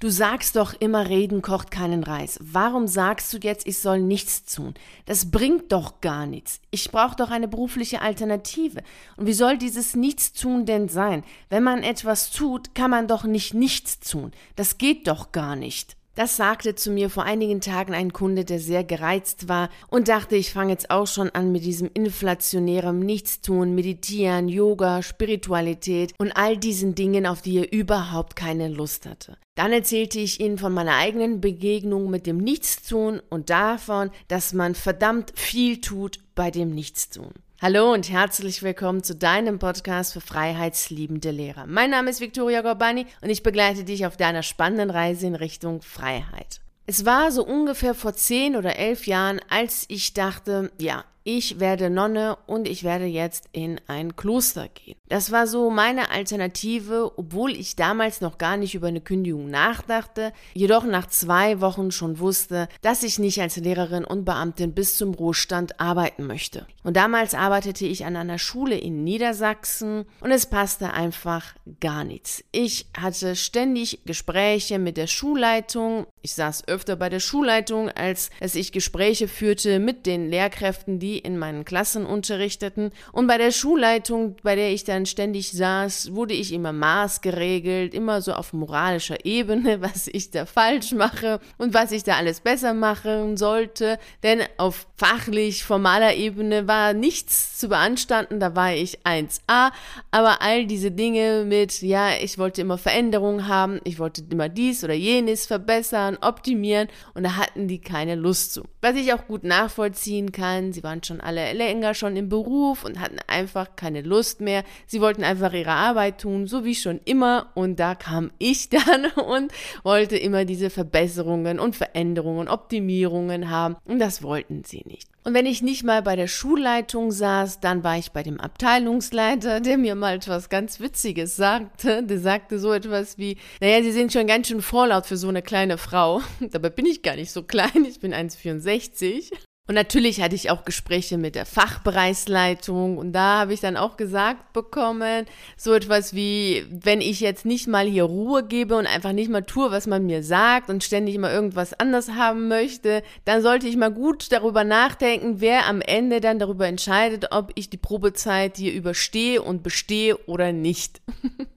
Du sagst doch immer, reden kocht keinen Reis. Warum sagst du jetzt, ich soll nichts tun? Das bringt doch gar nichts. Ich brauche doch eine berufliche Alternative. Und wie soll dieses Nichtstun denn sein? Wenn man etwas tut, kann man doch nicht nichts tun. Das geht doch gar nicht. Das sagte zu mir vor einigen Tagen ein Kunde, der sehr gereizt war und dachte, ich fange jetzt auch schon an mit diesem inflationären Nichtstun, Meditieren, Yoga, Spiritualität und all diesen Dingen, auf die er überhaupt keine Lust hatte. Dann erzählte ich ihnen von meiner eigenen Begegnung mit dem Nichtstun und davon, dass man verdammt viel tut bei dem Nichtstun. Hallo und herzlich willkommen zu deinem Podcast für freiheitsliebende Lehrer. Mein Name ist Victoria Gorbani und ich begleite dich auf deiner spannenden Reise in Richtung Freiheit. Es war so ungefähr vor zehn oder elf Jahren, als ich dachte, ja, ich werde Nonne und ich werde jetzt in ein Kloster gehen. Das war so meine Alternative, obwohl ich damals noch gar nicht über eine Kündigung nachdachte, jedoch nach zwei Wochen schon wusste, dass ich nicht als Lehrerin und Beamtin bis zum Ruhestand arbeiten möchte. Und damals arbeitete ich an einer Schule in Niedersachsen und es passte einfach gar nichts. Ich hatte ständig Gespräche mit der Schulleitung. Ich saß öfter bei der Schulleitung, als dass ich Gespräche führte mit den Lehrkräften, die in meinen Klassen unterrichteten. Und bei der Schulleitung, bei der ich dann ständig saß, wurde ich immer maßgeregelt, immer so auf moralischer Ebene, was ich da falsch mache und was ich da alles besser machen sollte. Denn auf fachlich formaler Ebene war nichts zu beanstanden, da war ich 1a. Aber all diese Dinge mit, ja, ich wollte immer Veränderungen haben, ich wollte immer dies oder jenes verbessern, optimieren und da hatten die keine Lust zu. Was ich auch gut nachvollziehen kann, sie waren schon alle länger schon im Beruf und hatten einfach keine Lust mehr. Sie wollten einfach ihre Arbeit tun, so wie schon immer. Und da kam ich dann und wollte immer diese Verbesserungen und Veränderungen, Optimierungen haben. Und das wollten sie nicht. Und wenn ich nicht mal bei der Schulleitung saß, dann war ich bei dem Abteilungsleiter, der mir mal etwas ganz Witziges sagte. Der sagte so etwas wie, naja, Sie sind schon ganz schön vorlaut für so eine kleine Frau. Dabei bin ich gar nicht so klein, ich bin 1,64. Und natürlich hatte ich auch Gespräche mit der Fachbereichsleitung und da habe ich dann auch gesagt bekommen, so etwas wie, wenn ich jetzt nicht mal hier Ruhe gebe und einfach nicht mal tue, was man mir sagt und ständig immer irgendwas anders haben möchte, dann sollte ich mal gut darüber nachdenken, wer am Ende dann darüber entscheidet, ob ich die Probezeit hier überstehe und bestehe oder nicht.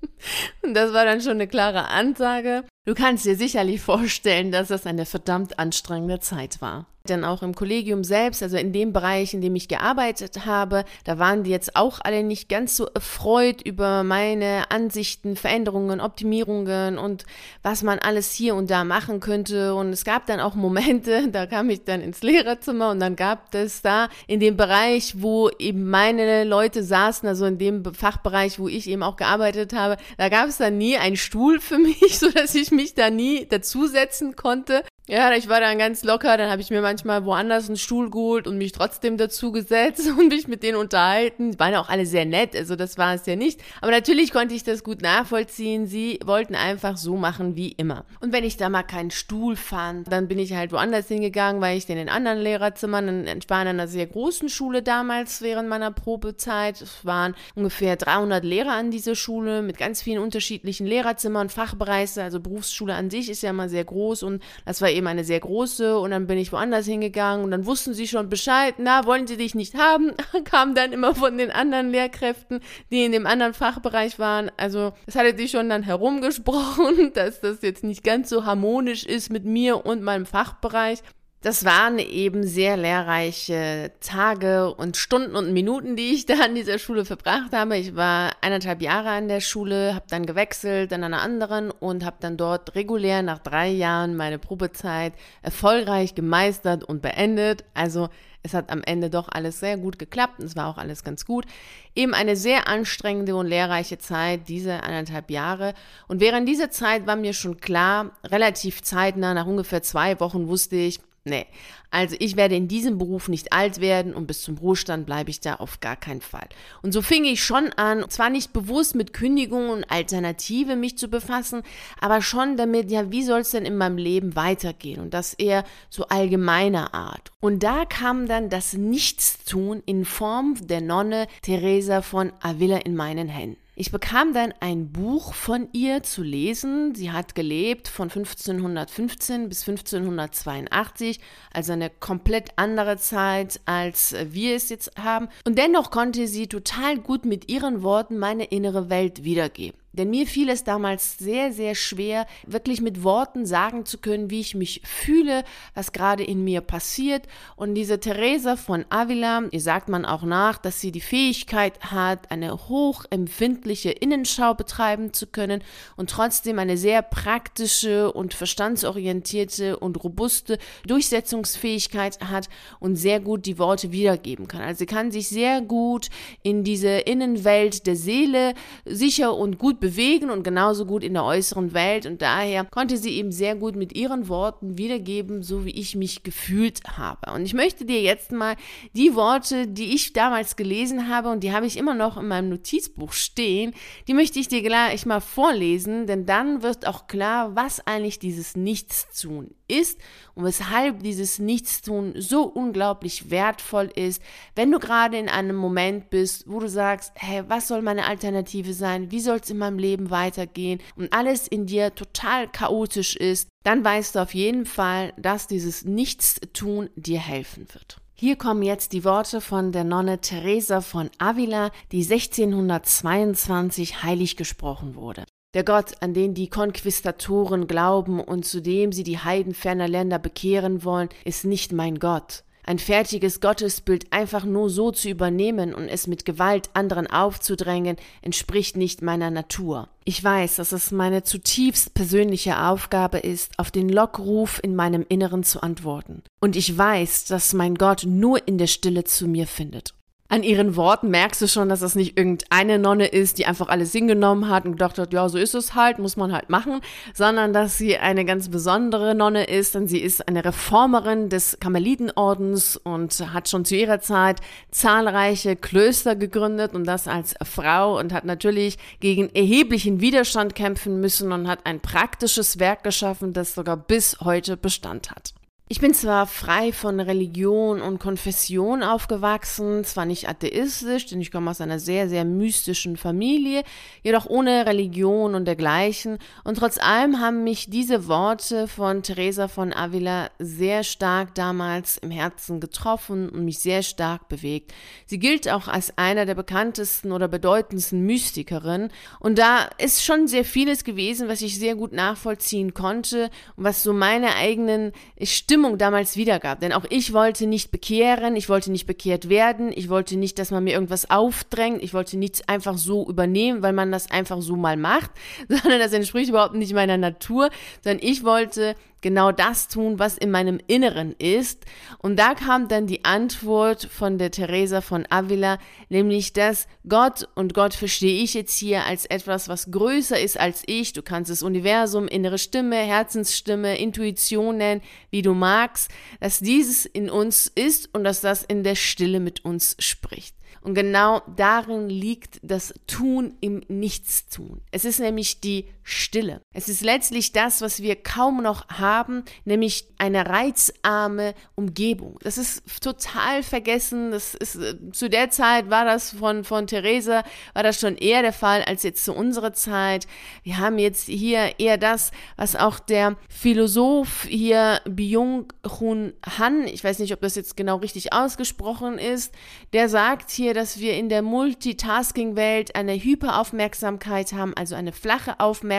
und das war dann schon eine klare Ansage. Du kannst dir sicherlich vorstellen, dass das eine verdammt anstrengende Zeit war. Denn auch im Kollegium selbst, also in dem Bereich, in dem ich gearbeitet habe, da waren die jetzt auch alle nicht ganz so erfreut über meine Ansichten, Veränderungen, Optimierungen und was man alles hier und da machen könnte. Und es gab dann auch Momente, da kam ich dann ins Lehrerzimmer und dann gab es da in dem Bereich, wo eben meine Leute saßen, also in dem Fachbereich, wo ich eben auch gearbeitet habe, da gab es dann nie einen Stuhl für mich, so dass ich mich da nie dazusetzen konnte. Ja, ich war dann ganz locker, dann habe ich mir manchmal woanders einen Stuhl geholt und mich trotzdem dazu gesetzt und mich mit denen unterhalten. Die waren auch alle sehr nett, also das war es ja nicht. Aber natürlich konnte ich das gut nachvollziehen. Sie wollten einfach so machen wie immer. Und wenn ich da mal keinen Stuhl fand, dann bin ich halt woanders hingegangen, weil ich in den anderen Lehrerzimmern, in einer sehr großen Schule damals während meiner Probezeit. Es waren ungefähr 300 Lehrer an dieser Schule mit ganz vielen unterschiedlichen Lehrerzimmern, Fachbereiche, also Berufsschule an sich ist ja immer sehr groß und das war eben eine sehr große und dann bin ich woanders hingegangen und dann wussten sie schon Bescheid, na, wollen sie dich nicht haben, kam dann immer von den anderen Lehrkräften, die in dem anderen Fachbereich waren. Also es hatte sich schon dann herumgesprochen, dass das jetzt nicht ganz so harmonisch ist mit mir und meinem Fachbereich. Das waren eben sehr lehrreiche Tage und Stunden und Minuten, die ich da an dieser Schule verbracht habe. Ich war eineinhalb Jahre an der Schule, habe dann gewechselt an einer anderen und habe dann dort regulär nach drei Jahren meine Probezeit erfolgreich gemeistert und beendet. Also es hat am Ende doch alles sehr gut geklappt und es war auch alles ganz gut. Eben eine sehr anstrengende und lehrreiche Zeit, diese eineinhalb Jahre. Und während dieser Zeit war mir schon klar, relativ zeitnah, nach ungefähr zwei Wochen wusste ich, Nee, also ich werde in diesem Beruf nicht alt werden und bis zum Ruhestand bleibe ich da auf gar keinen Fall. Und so fing ich schon an, zwar nicht bewusst mit Kündigung und Alternative mich zu befassen, aber schon damit, ja, wie soll es denn in meinem Leben weitergehen? Und das eher so allgemeiner Art. Und da kam dann das Nichtstun in Form der Nonne Teresa von Avila in meinen Händen. Ich bekam dann ein Buch von ihr zu lesen. Sie hat gelebt von 1515 bis 1582, also eine komplett andere Zeit, als wir es jetzt haben. Und dennoch konnte sie total gut mit ihren Worten meine innere Welt wiedergeben. Denn mir fiel es damals sehr, sehr schwer, wirklich mit Worten sagen zu können, wie ich mich fühle, was gerade in mir passiert. Und diese Theresa von Avila, ihr sagt man auch nach, dass sie die Fähigkeit hat, eine hochempfindliche Innenschau betreiben zu können und trotzdem eine sehr praktische und verstandsorientierte und robuste Durchsetzungsfähigkeit hat und sehr gut die Worte wiedergeben kann. Also sie kann sich sehr gut in diese Innenwelt der Seele sicher und gut bewegen und genauso gut in der äußeren Welt. Und daher konnte sie eben sehr gut mit ihren Worten wiedergeben, so wie ich mich gefühlt habe. Und ich möchte dir jetzt mal die Worte, die ich damals gelesen habe und die habe ich immer noch in meinem Notizbuch stehen, die möchte ich dir gleich mal vorlesen, denn dann wird auch klar, was eigentlich dieses Nichtstun ist und weshalb dieses Nichtstun so unglaublich wertvoll ist, wenn du gerade in einem Moment bist, wo du sagst, hey, was soll meine Alternative sein? Wie soll es in meinem Leben weitergehen? Und alles in dir total chaotisch ist, dann weißt du auf jeden Fall, dass dieses Nichtstun dir helfen wird. Hier kommen jetzt die Worte von der Nonne Teresa von Avila, die 1622 heilig gesprochen wurde. Der Gott, an den die Konquistatoren glauben und zu dem sie die Heiden ferner Länder bekehren wollen, ist nicht mein Gott. Ein fertiges Gottesbild einfach nur so zu übernehmen und es mit Gewalt anderen aufzudrängen, entspricht nicht meiner Natur. Ich weiß, dass es meine zutiefst persönliche Aufgabe ist, auf den Lockruf in meinem Inneren zu antworten. Und ich weiß, dass mein Gott nur in der Stille zu mir findet. An ihren Worten merkst du schon, dass das nicht irgendeine Nonne ist, die einfach alles hingenommen hat und gedacht hat, ja, so ist es halt, muss man halt machen, sondern dass sie eine ganz besondere Nonne ist, denn sie ist eine Reformerin des Karmelitenordens und hat schon zu ihrer Zeit zahlreiche Klöster gegründet und das als Frau und hat natürlich gegen erheblichen Widerstand kämpfen müssen und hat ein praktisches Werk geschaffen, das sogar bis heute Bestand hat. Ich bin zwar frei von Religion und Konfession aufgewachsen, zwar nicht atheistisch, denn ich komme aus einer sehr, sehr mystischen Familie, jedoch ohne Religion und dergleichen. Und trotz allem haben mich diese Worte von Teresa von Avila sehr stark damals im Herzen getroffen und mich sehr stark bewegt. Sie gilt auch als einer der bekanntesten oder bedeutendsten Mystikerinnen. Und da ist schon sehr vieles gewesen, was ich sehr gut nachvollziehen konnte und was so meine eigenen Stimmen Stimmung damals wiedergab. Denn auch ich wollte nicht bekehren, ich wollte nicht bekehrt werden, ich wollte nicht, dass man mir irgendwas aufdrängt, ich wollte nichts einfach so übernehmen, weil man das einfach so mal macht, sondern das entspricht überhaupt nicht meiner Natur, sondern ich wollte genau das tun, was in meinem Inneren ist. Und da kam dann die Antwort von der Teresa von Avila, nämlich dass Gott, und Gott verstehe ich jetzt hier als etwas, was größer ist als ich, du kannst das Universum, innere Stimme, Herzensstimme, Intuition nennen, wie du magst, dass dieses in uns ist und dass das in der Stille mit uns spricht. Und genau darin liegt das Tun im Nichtstun. Es ist nämlich die Stille. Es ist letztlich das, was wir kaum noch haben, nämlich eine reizarme Umgebung. Das ist total vergessen. Das ist, äh, zu der Zeit war das von, von Theresa, war das schon eher der Fall als jetzt zu unserer Zeit. Wir haben jetzt hier eher das, was auch der Philosoph hier Byung-Hun Han, ich weiß nicht, ob das jetzt genau richtig ausgesprochen ist, der sagt hier, dass wir in der Multitasking-Welt eine Hyperaufmerksamkeit haben, also eine flache Aufmerksamkeit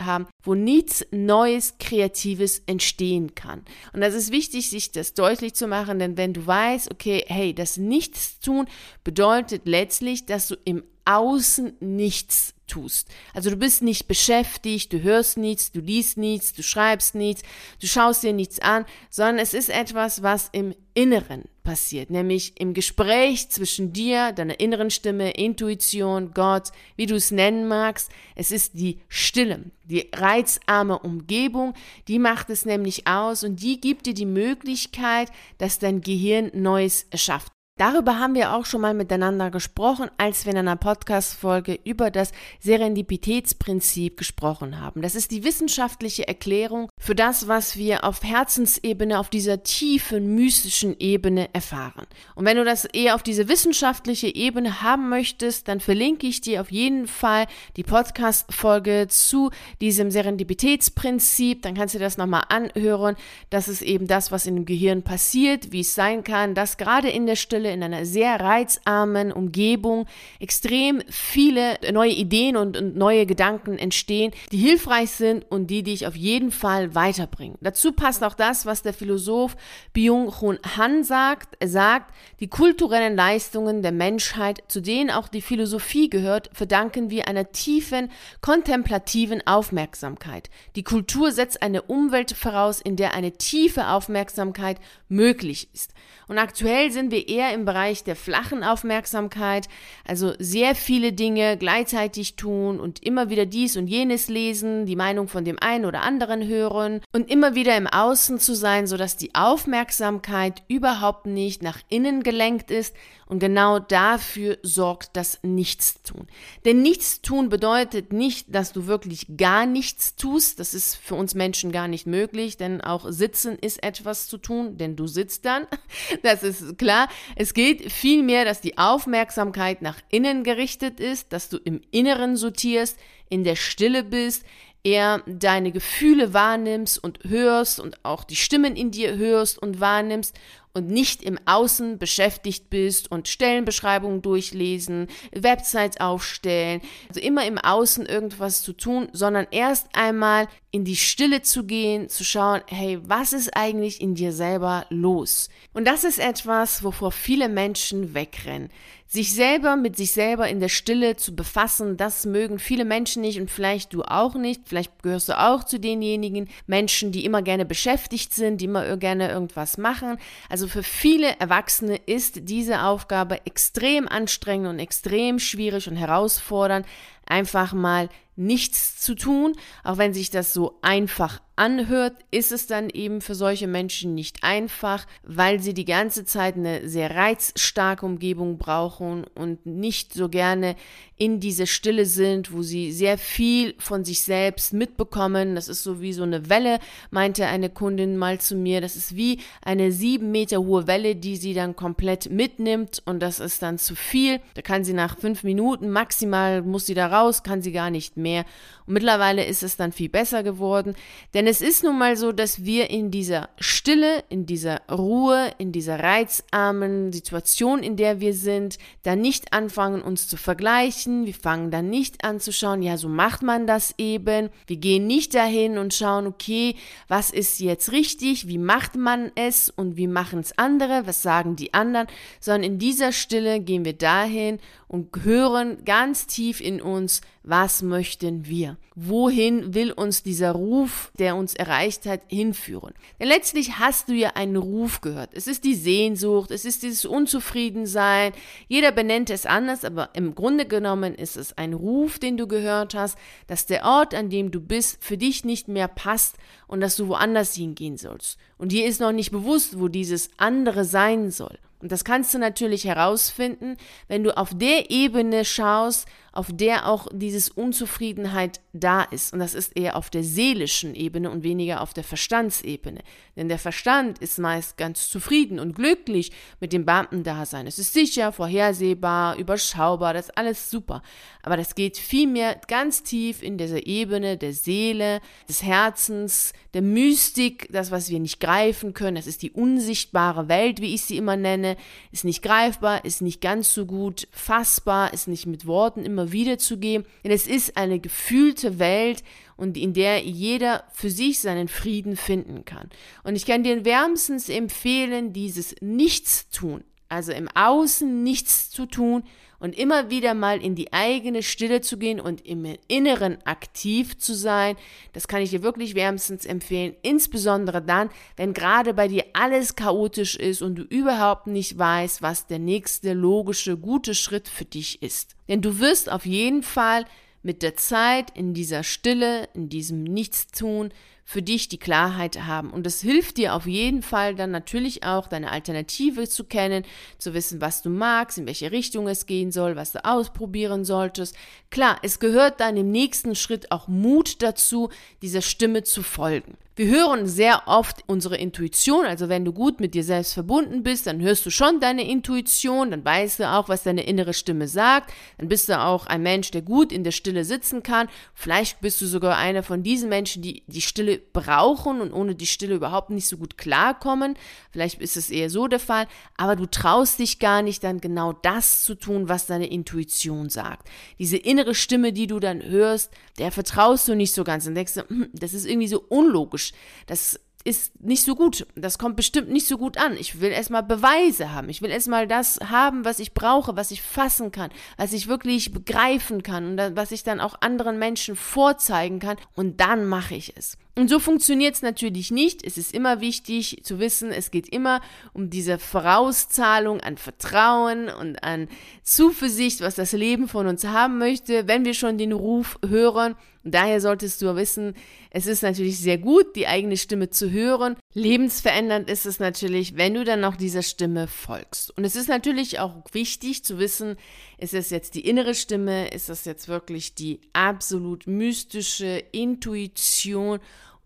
haben, wo nichts Neues, Kreatives entstehen kann. Und das ist wichtig, sich das deutlich zu machen, denn wenn du weißt, okay, hey, das Nichtstun bedeutet letztlich, dass du im Außen nichts tust. Also du bist nicht beschäftigt, du hörst nichts, du liest nichts, du schreibst nichts, du schaust dir nichts an, sondern es ist etwas, was im Inneren passiert, nämlich im Gespräch zwischen dir, deiner inneren Stimme, Intuition, Gott, wie du es nennen magst. Es ist die Stille, die reizarme Umgebung, die macht es nämlich aus und die gibt dir die Möglichkeit, dass dein Gehirn Neues erschafft. Darüber haben wir auch schon mal miteinander gesprochen, als wir in einer Podcast-Folge über das Serendipitätsprinzip gesprochen haben. Das ist die wissenschaftliche Erklärung für das, was wir auf Herzensebene, auf dieser tiefen, mystischen Ebene erfahren. Und wenn du das eher auf diese wissenschaftliche Ebene haben möchtest, dann verlinke ich dir auf jeden Fall die Podcast-Folge zu diesem Serendipitätsprinzip. Dann kannst du das nochmal anhören. Das ist eben das, was dem Gehirn passiert, wie es sein kann, dass gerade in der Stille, in einer sehr reizarmen Umgebung extrem viele neue Ideen und, und neue Gedanken entstehen, die hilfreich sind und die dich auf jeden Fall weiterbringen. Dazu passt auch das, was der Philosoph Byung-Hun Han sagt. Er sagt, die kulturellen Leistungen der Menschheit, zu denen auch die Philosophie gehört, verdanken wir einer tiefen, kontemplativen Aufmerksamkeit. Die Kultur setzt eine Umwelt voraus, in der eine tiefe Aufmerksamkeit möglich ist. Und aktuell sind wir eher im Bereich der flachen Aufmerksamkeit, also sehr viele Dinge gleichzeitig tun und immer wieder dies und jenes lesen, die Meinung von dem einen oder anderen hören und immer wieder im Außen zu sein, sodass die Aufmerksamkeit überhaupt nicht nach innen gelenkt ist, und genau dafür sorgt das Nichtstun. Denn Nichtstun bedeutet nicht, dass du wirklich gar nichts tust. Das ist für uns Menschen gar nicht möglich, denn auch Sitzen ist etwas zu tun, denn du sitzt dann. Das ist klar. Es geht vielmehr, dass die Aufmerksamkeit nach innen gerichtet ist, dass du im Inneren sortierst, in der Stille bist, eher deine Gefühle wahrnimmst und hörst und auch die Stimmen in dir hörst und wahrnimmst und nicht im Außen beschäftigt bist und Stellenbeschreibungen durchlesen, Websites aufstellen, also immer im Außen irgendwas zu tun, sondern erst einmal in die Stille zu gehen, zu schauen, hey, was ist eigentlich in dir selber los? Und das ist etwas, wovor viele Menschen wegrennen. Sich selber mit sich selber in der Stille zu befassen, das mögen viele Menschen nicht und vielleicht du auch nicht. Vielleicht gehörst du auch zu denjenigen Menschen, die immer gerne beschäftigt sind, die immer gerne irgendwas machen. Also für viele Erwachsene ist diese Aufgabe extrem anstrengend und extrem schwierig und herausfordernd, einfach mal nichts zu tun. Auch wenn sich das so einfach anhört, ist es dann eben für solche Menschen nicht einfach, weil sie die ganze Zeit eine sehr reizstarke Umgebung brauchen und nicht so gerne in diese Stille sind, wo sie sehr viel von sich selbst mitbekommen. Das ist so wie so eine Welle, meinte eine Kundin mal zu mir. Das ist wie eine sieben Meter hohe Welle, die sie dann komplett mitnimmt und das ist dann zu viel. Da kann sie nach fünf Minuten maximal, muss sie da raus, kann sie gar nicht mehr. Und mittlerweile ist es dann viel besser geworden, denn es ist nun mal so, dass wir in dieser Stille, in dieser Ruhe, in dieser reizarmen Situation, in der wir sind, da nicht anfangen, uns zu vergleichen. Wir fangen dann nicht an zu schauen, ja, so macht man das eben. Wir gehen nicht dahin und schauen, okay, was ist jetzt richtig, wie macht man es und wie machen es andere, was sagen die anderen, sondern in dieser Stille gehen wir dahin und hören ganz tief in uns, was möchten wir? Wohin will uns dieser Ruf, der uns erreicht hat, hinführen? Denn letztlich hast du ja einen Ruf gehört. Es ist die Sehnsucht, es ist dieses Unzufriedensein. Jeder benennt es anders, aber im Grunde genommen ist es ein Ruf, den du gehört hast, dass der Ort, an dem du bist, für dich nicht mehr passt und dass du woanders hingehen sollst. Und dir ist noch nicht bewusst, wo dieses andere sein soll. Und das kannst du natürlich herausfinden, wenn du auf der Ebene schaust, auf der auch dieses Unzufriedenheit da ist. Und das ist eher auf der seelischen Ebene und weniger auf der Verstandsebene. Denn der Verstand ist meist ganz zufrieden und glücklich mit dem Beamtendasein. Es ist sicher, vorhersehbar, überschaubar, das ist alles super. Aber das geht vielmehr ganz tief in dieser Ebene der Seele, des Herzens, der Mystik, das, was wir nicht greifen können. Das ist die unsichtbare Welt, wie ich sie immer nenne. Ist nicht greifbar, ist nicht ganz so gut fassbar, ist nicht mit Worten immer wiederzugeben. Denn es ist eine gefühlte Welt und in der jeder für sich seinen Frieden finden kann. Und ich kann dir wärmstens empfehlen, dieses Nichtstun, also im Außen nichts zu tun und immer wieder mal in die eigene Stille zu gehen und im Inneren aktiv zu sein. Das kann ich dir wirklich wärmstens empfehlen, insbesondere dann, wenn gerade bei dir alles chaotisch ist und du überhaupt nicht weißt, was der nächste logische, gute Schritt für dich ist. Denn du wirst auf jeden Fall mit der Zeit in dieser Stille, in diesem Nichtstun für dich die Klarheit haben. Und das hilft dir auf jeden Fall dann natürlich auch, deine Alternative zu kennen, zu wissen, was du magst, in welche Richtung es gehen soll, was du ausprobieren solltest. Klar, es gehört dann im nächsten Schritt auch Mut dazu, dieser Stimme zu folgen. Wir hören sehr oft unsere Intuition, also wenn du gut mit dir selbst verbunden bist, dann hörst du schon deine Intuition, dann weißt du auch, was deine innere Stimme sagt, dann bist du auch ein Mensch, der gut in der Stille sitzen kann. Vielleicht bist du sogar einer von diesen Menschen, die die Stille brauchen und ohne die Stille überhaupt nicht so gut klarkommen. Vielleicht ist es eher so der Fall, aber du traust dich gar nicht dann genau das zu tun, was deine Intuition sagt. Diese innere Stimme, die du dann hörst, der vertraust du nicht so ganz und denkst, hm, das ist irgendwie so unlogisch das ist nicht so gut. Das kommt bestimmt nicht so gut an. Ich will erstmal Beweise haben. Ich will erstmal das haben, was ich brauche, was ich fassen kann, was ich wirklich begreifen kann und was ich dann auch anderen Menschen vorzeigen kann. Und dann mache ich es. Und so funktioniert es natürlich nicht. Es ist immer wichtig zu wissen, es geht immer um diese Vorauszahlung an Vertrauen und an Zuversicht, was das Leben von uns haben möchte, wenn wir schon den Ruf hören. Daher solltest du wissen, es ist natürlich sehr gut, die eigene Stimme zu hören. Lebensverändernd ist es natürlich, wenn du dann noch dieser Stimme folgst. Und es ist natürlich auch wichtig zu wissen, ist es jetzt die innere Stimme, ist es jetzt wirklich die absolut mystische Intuition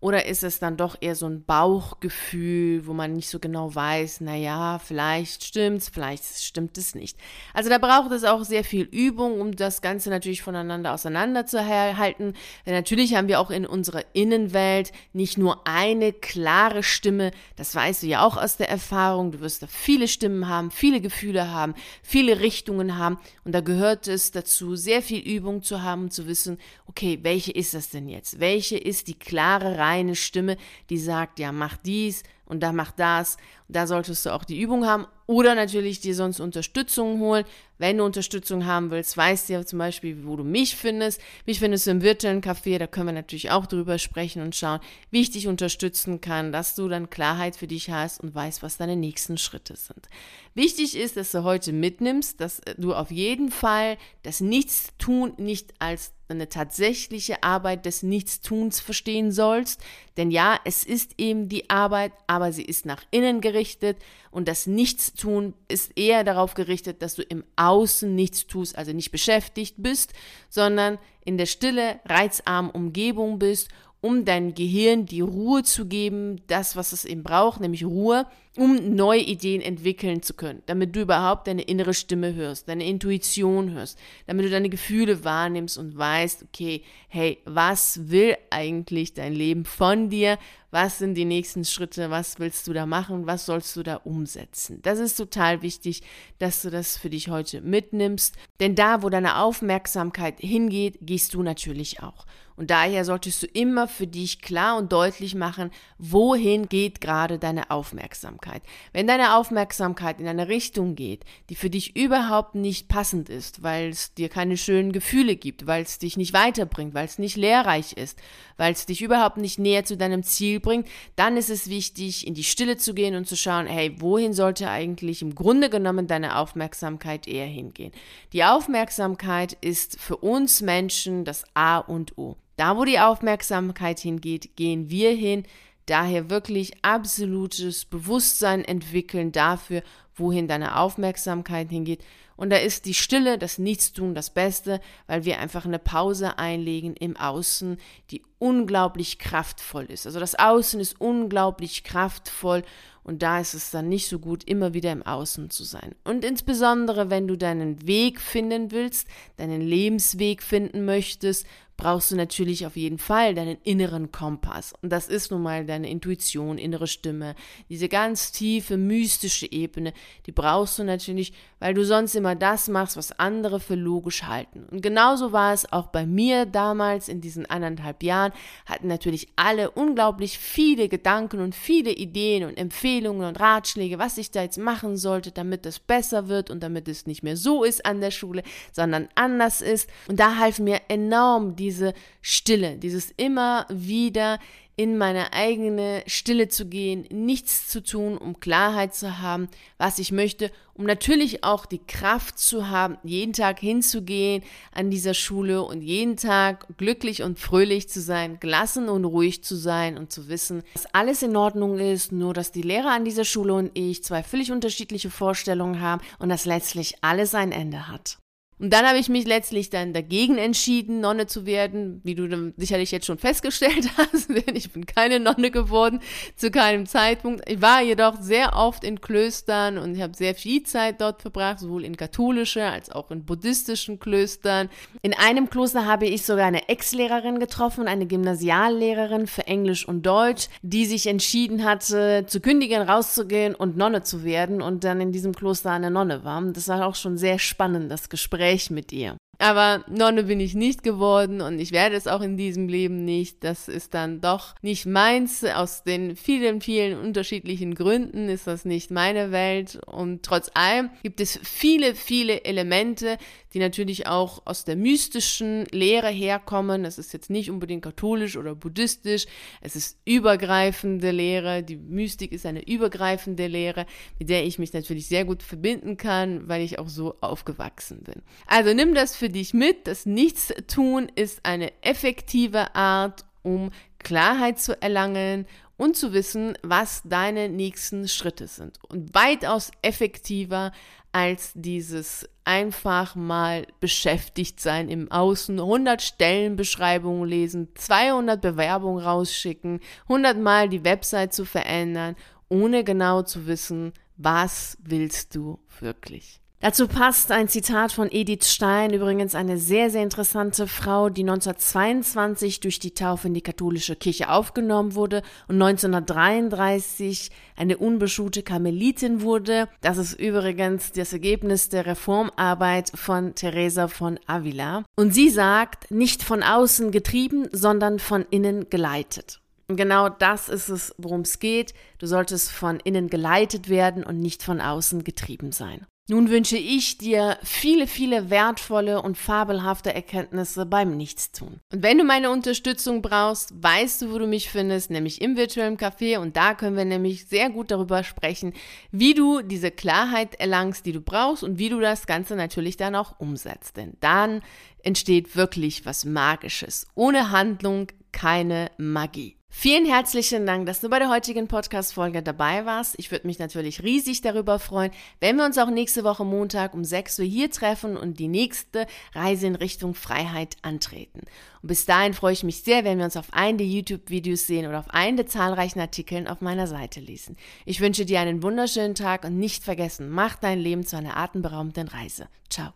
oder ist es dann doch eher so ein Bauchgefühl, wo man nicht so genau weiß, naja, vielleicht stimmt's, vielleicht stimmt es nicht. Also da braucht es auch sehr viel Übung, um das Ganze natürlich voneinander auseinanderzuhalten. Denn natürlich haben wir auch in unserer Innenwelt nicht nur eine klare Stimme, das weißt du ja auch aus der Erfahrung. Du wirst da viele Stimmen haben, viele Gefühle haben, viele Richtungen haben. Und da gehört es dazu, sehr viel Übung zu haben, zu wissen, okay, welche ist das denn jetzt? Welche ist die klare Reihe? Eine Stimme, die sagt, ja, mach dies und da mach das. Da solltest du auch die Übung haben oder natürlich dir sonst Unterstützung holen. Wenn du Unterstützung haben willst, weißt du ja zum Beispiel, wo du mich findest. Mich findest du im virtuellen Café, da können wir natürlich auch drüber sprechen und schauen, wie ich dich unterstützen kann, dass du dann Klarheit für dich hast und weißt, was deine nächsten Schritte sind. Wichtig ist, dass du heute mitnimmst, dass du auf jeden Fall das Nichtstun nicht als eine tatsächliche Arbeit des Nichtstuns verstehen sollst. Denn ja, es ist eben die Arbeit, aber sie ist nach innen gerichtet und das Nichtstun ist eher darauf gerichtet, dass du im Außen nichts tust, also nicht beschäftigt bist, sondern in der stille, reizarmen Umgebung bist um dein Gehirn die Ruhe zu geben, das, was es eben braucht, nämlich Ruhe, um neue Ideen entwickeln zu können, damit du überhaupt deine innere Stimme hörst, deine Intuition hörst, damit du deine Gefühle wahrnimmst und weißt, okay, hey, was will eigentlich dein Leben von dir? Was sind die nächsten Schritte? Was willst du da machen? Was sollst du da umsetzen? Das ist total wichtig, dass du das für dich heute mitnimmst, denn da, wo deine Aufmerksamkeit hingeht, gehst du natürlich auch. Und daher solltest du immer für dich klar und deutlich machen, wohin geht gerade deine Aufmerksamkeit. Wenn deine Aufmerksamkeit in eine Richtung geht, die für dich überhaupt nicht passend ist, weil es dir keine schönen Gefühle gibt, weil es dich nicht weiterbringt, weil es nicht lehrreich ist, weil es dich überhaupt nicht näher zu deinem Ziel bringt, dann ist es wichtig, in die Stille zu gehen und zu schauen, hey, wohin sollte eigentlich im Grunde genommen deine Aufmerksamkeit eher hingehen? Die Aufmerksamkeit ist für uns Menschen das A und O. Da, wo die Aufmerksamkeit hingeht, gehen wir hin. Daher wirklich absolutes Bewusstsein entwickeln dafür, wohin deine Aufmerksamkeit hingeht. Und da ist die Stille, das Nichtstun das Beste, weil wir einfach eine Pause einlegen im Außen, die unglaublich kraftvoll ist. Also das Außen ist unglaublich kraftvoll und da ist es dann nicht so gut, immer wieder im Außen zu sein. Und insbesondere, wenn du deinen Weg finden willst, deinen Lebensweg finden möchtest, brauchst du natürlich auf jeden Fall deinen inneren Kompass. Und das ist nun mal deine Intuition, innere Stimme, diese ganz tiefe, mystische Ebene, die brauchst du natürlich, weil du sonst immer das machst, was andere für logisch halten. Und genauso war es auch bei mir damals in diesen anderthalb Jahren, hatten natürlich alle unglaublich viele Gedanken und viele Ideen und Empfehlungen und Ratschläge, was ich da jetzt machen sollte, damit es besser wird und damit es nicht mehr so ist an der Schule, sondern anders ist. Und da half mir enorm diese Stille, dieses immer wieder in meine eigene Stille zu gehen, nichts zu tun, um Klarheit zu haben, was ich möchte, um natürlich auch die Kraft zu haben, jeden Tag hinzugehen an dieser Schule und jeden Tag glücklich und fröhlich zu sein, gelassen und ruhig zu sein und zu wissen, dass alles in Ordnung ist, nur dass die Lehrer an dieser Schule und ich zwei völlig unterschiedliche Vorstellungen haben und dass letztlich alles ein Ende hat. Und dann habe ich mich letztlich dann dagegen entschieden, Nonne zu werden, wie du sicherlich jetzt schon festgestellt hast, denn ich bin keine Nonne geworden zu keinem Zeitpunkt. Ich war jedoch sehr oft in Klöstern und ich habe sehr viel Zeit dort verbracht, sowohl in katholische als auch in buddhistischen Klöstern. In einem Kloster habe ich sogar eine Ex-Lehrerin getroffen, eine Gymnasiallehrerin für Englisch und Deutsch, die sich entschieden hatte, zu kündigen, rauszugehen und Nonne zu werden und dann in diesem Kloster eine Nonne war. Das war auch schon sehr spannend, das Gespräch Gespräch mit ihr. Aber Nonne bin ich nicht geworden und ich werde es auch in diesem Leben nicht. Das ist dann doch nicht meins. Aus den vielen, vielen unterschiedlichen Gründen ist das nicht meine Welt. Und trotz allem gibt es viele, viele Elemente, die natürlich auch aus der mystischen Lehre herkommen. Es ist jetzt nicht unbedingt katholisch oder buddhistisch. Es ist übergreifende Lehre. Die Mystik ist eine übergreifende Lehre, mit der ich mich natürlich sehr gut verbinden kann, weil ich auch so aufgewachsen bin. Also nimm das für dich mit. Das Nichtstun ist eine effektive Art, um Klarheit zu erlangen und zu wissen, was deine nächsten Schritte sind. Und weitaus effektiver als dieses einfach mal beschäftigt sein im Außen, 100 Stellenbeschreibungen lesen, 200 Bewerbungen rausschicken, 100 Mal die Website zu verändern, ohne genau zu wissen, was willst du wirklich. Dazu passt ein Zitat von Edith Stein, übrigens eine sehr, sehr interessante Frau, die 1922 durch die Taufe in die katholische Kirche aufgenommen wurde und 1933 eine unbeschuhte Karmelitin wurde. Das ist übrigens das Ergebnis der Reformarbeit von Teresa von Avila. Und sie sagt, nicht von außen getrieben, sondern von innen geleitet. Und genau das ist es, worum es geht. Du solltest von innen geleitet werden und nicht von außen getrieben sein. Nun wünsche ich dir viele, viele wertvolle und fabelhafte Erkenntnisse beim Nichtstun. Und wenn du meine Unterstützung brauchst, weißt du, wo du mich findest, nämlich im virtuellen Café. Und da können wir nämlich sehr gut darüber sprechen, wie du diese Klarheit erlangst, die du brauchst und wie du das Ganze natürlich dann auch umsetzt. Denn dann entsteht wirklich was Magisches. Ohne Handlung keine Magie. Vielen herzlichen Dank, dass du bei der heutigen Podcast-Folge dabei warst. Ich würde mich natürlich riesig darüber freuen, wenn wir uns auch nächste Woche Montag um 6 Uhr hier treffen und die nächste Reise in Richtung Freiheit antreten. Und bis dahin freue ich mich sehr, wenn wir uns auf einen der YouTube-Videos sehen oder auf einen der zahlreichen Artikeln auf meiner Seite lesen. Ich wünsche dir einen wunderschönen Tag und nicht vergessen, mach dein Leben zu einer atemberaubenden Reise. Ciao.